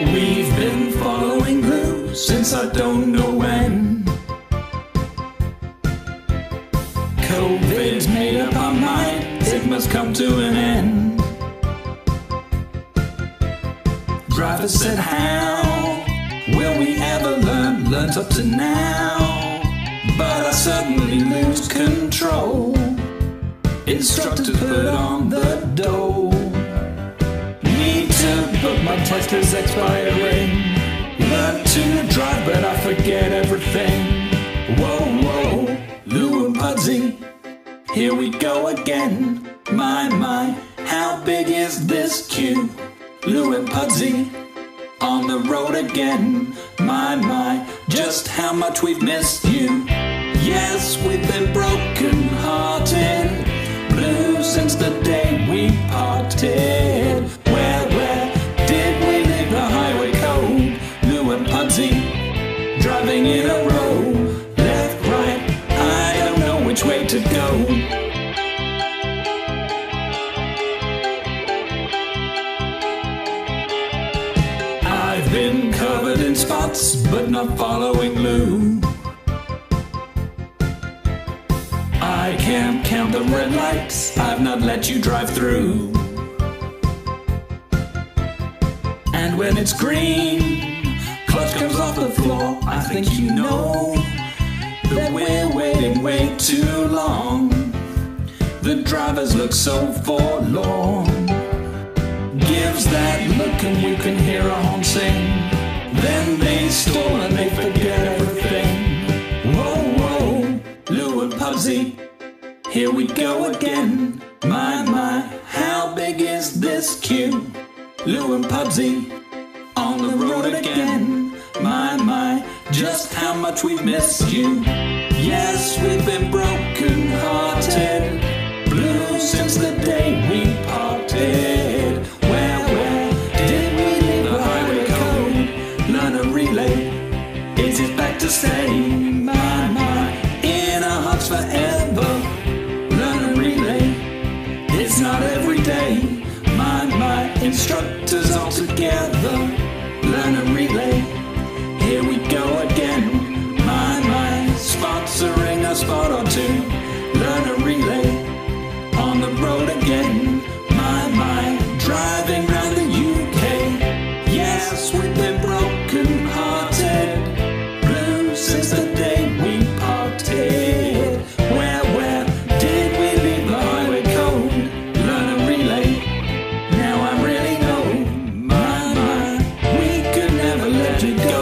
We've been following Lou since I don't know when. COVID's made up our mind, it must come to an end. Driver said, How will we ever learn? Learned up to now, but I suddenly lose control. Instructors put on the my test is expiring. Learn to drive, but I forget everything. Whoa, whoa, Lou and Pudsey, here we go again. My, my, how big is this queue? Lou and Pudsey on the road again. My, my, just how much we've missed you. Yes, we've been broken which way to go. I've been covered in spots, but not following Lou. I can't count the red lights, I've not let you drive through. And when it's green, clutch comes off the floor, I think you know that we're way too long. The drivers look so forlorn gives that look and you can hear a horn sing. Then they stall and they forget everything. Whoa, whoa, Lou and Pudsey, here we go again. My, my, how big is this queue? Lou and Pudsey on the road again. My, my, just how much we've missed you. Yes, we've been broken hearted. Blue since the day we parted. Where, where did we leave the highway code? Learner Relay. Is it back to stay? My, my, in our hearts forever. Learner Relay. It's not every day. My, my, instructors to go.